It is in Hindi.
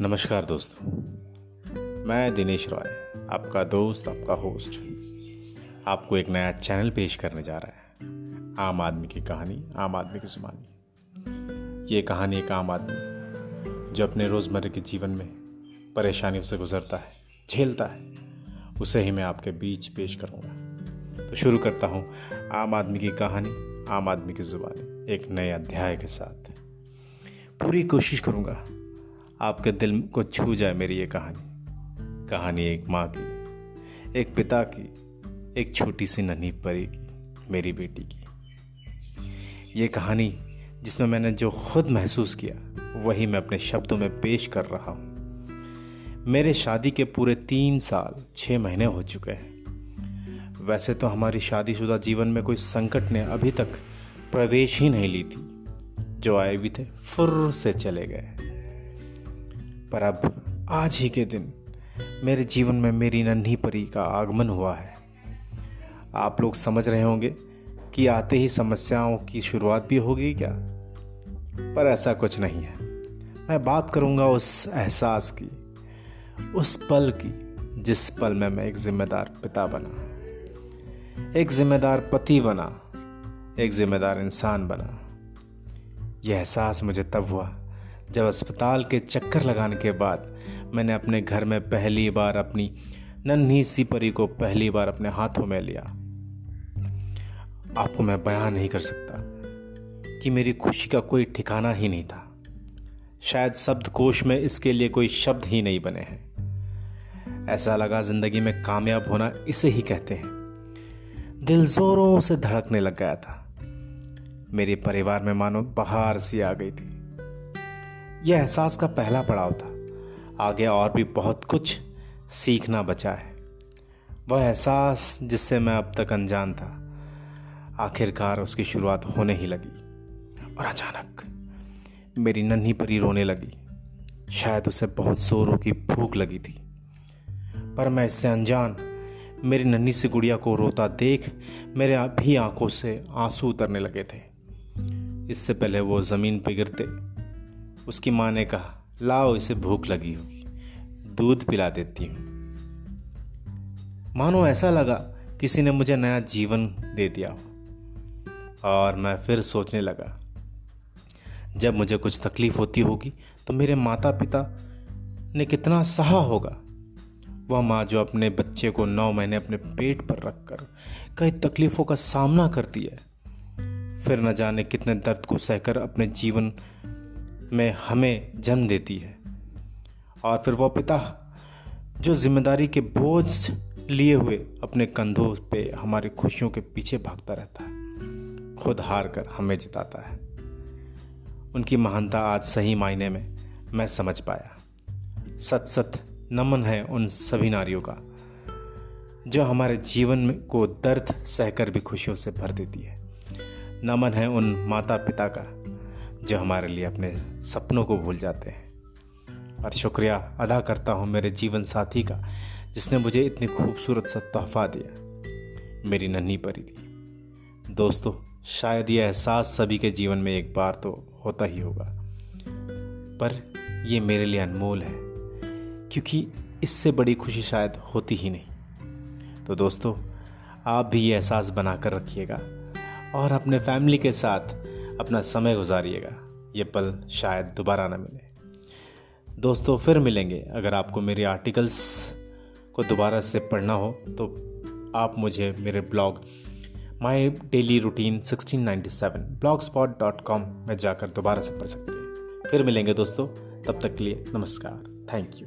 नमस्कार दोस्तों। मैं दिनेश रॉय, आपका दोस्त, आपका होस्ट। आपको एक नया चैनल पेश करने जा रहा है, आम आदमी की कहानी, आम आदमी की जुबानी ये कहानी एक आम आदमी, जो अपने रोज़मर्रा के जीवन में परेशानियों से गुजरता है, झेलता है, उसे ही मैं आपके बीच पेश करूँगा। तो शुरू करता हूँ आम आदमी की कहानी, आम आदमी की जुबानी, एक नए अध्याय के साथ। पूरी कोशिश करूँगा आपके दिल को छू जाए मेरी ये कहानी। कहानी एक माँ की, एक पिता की, एक छोटी सी नन्ही परी की, मेरी बेटी की। ये कहानी जिसमें मैंने जो खुद महसूस किया, वही मैं अपने शब्दों में पेश कर रहा हूँ। मेरे शादी के पूरे तीन साल छः महीने हो चुके हैं। वैसे तो हमारी शादीशुदा जीवन में कोई संकट ने अभी तक प्रवेश ही नहीं ली थी। जो आए भी थे फुर से चले गए। पर अब आज ही के दिन मेरे जीवन में मेरी नन्ही परी का आगमन हुआ है। आप लोग समझ रहे होंगे कि आते ही समस्याओं की शुरुआत भी होगी क्या? पर ऐसा कुछ नहीं है। मैं बात करूँगा उस एहसास की, उस पल की जिस पल में मैं एक जिम्मेदार पिता बना, एक जिम्मेदार पति बना, एक जिम्मेदार इंसान बना। यह एहसास मुझे तब हुआ जब अस्पताल के चक्कर लगाने के बाद मैंने अपने घर में पहली बार अपनी नन्ही सी परी को पहली बार अपने हाथों में लिया। आपको मैं बयान नहीं कर सकता कि मेरी खुशी का कोई ठिकाना ही नहीं था। शायद शब्द कोश में इसके लिए कोई शब्द ही नहीं बने हैं। ऐसा लगा ज़िंदगी में कामयाब होना इसे ही कहते हैं। दिल जोरों से धड़कने लग गया था। मेरे परिवार में मानो बहार सी आ गई थी। यह एहसास का पहला पड़ाव था। आगे और भी बहुत कुछ सीखना बचा है। वह एहसास जिससे मैं अब तक अनजान था, आखिरकार उसकी शुरुआत होने ही लगी और अचानक मेरी नन्ही परी रोने लगी। शायद उसे बहुत जोरों की भूख लगी थी, पर मैं इससे अनजान, मेरी नन्ही सी गुड़िया को रोता देख मेरे भी आँखों से आँसू उतरने लगे थे। इससे पहले वो ज़मीन पर गिरते उसकी माँ ने कहा, लाओ, इसे भूख लगी होगी दूध पिला देती हूँ। मानो ऐसा लगा किसी ने मुझे नया जीवन दे दिया हो। और मैं फिर सोचने लगा, जब मुझे कुछ तकलीफ़ होती होगी तो मेरे माता पिता ने कितना सहा होगा। वह माँ जो अपने बच्चे को नौ महीने अपने पेट पर रखकर कई तकलीफ़ों का सामना करती है, फिर न जाने कितने दर्द को सहकर अपने जीवन में हमें जन्म देती है। और फिर वह पिता जो ज़िम्मेदारी के बोझ लिए हुए अपने कंधों पे हमारी खुशियों के पीछे भागता रहता है, खुद हार कर हमें जिताता है। उनकी महानता आज सही मायने में मैं समझ पाया। सत सत नमन है उन सभी नारियों का, जो हमारे जीवन में को दर्द सहकर भी खुशियों से भर देती है। नमन है उन माता पिता का जो हमारे लिए अपने सपनों को भूल जाते हैं। और शुक्रिया अदा करता हूँ मेरे जीवन साथी का, जिसने मुझे इतनी खूबसूरत सा तोहफा दिया। मेरी नन्ही परी थी दोस्तों, शायद ये एहसास सभी के जीवन में एक बार तो होता ही होगा। पर यह मेरे लिए अनमोल है, क्योंकि इससे बड़ी खुशी शायद होती ही नहीं। तो दोस्तों, आप भी ये एहसास बनाकर रखिएगा और अपने फैमिली के साथ अपना समय गुजारिएगा। ये पल शायद दोबारा ना मिले। दोस्तों, फिर मिलेंगे। अगर आपको मेरे आर्टिकल्स को दोबारा से पढ़ना हो तो आप मुझे मेरे blog my daily routine 1697 blogspot dot com में जाकर दोबारा से पढ़ सकते हैं। फिर मिलेंगे दोस्तों। तब तक के लिए नमस्कार। Thank you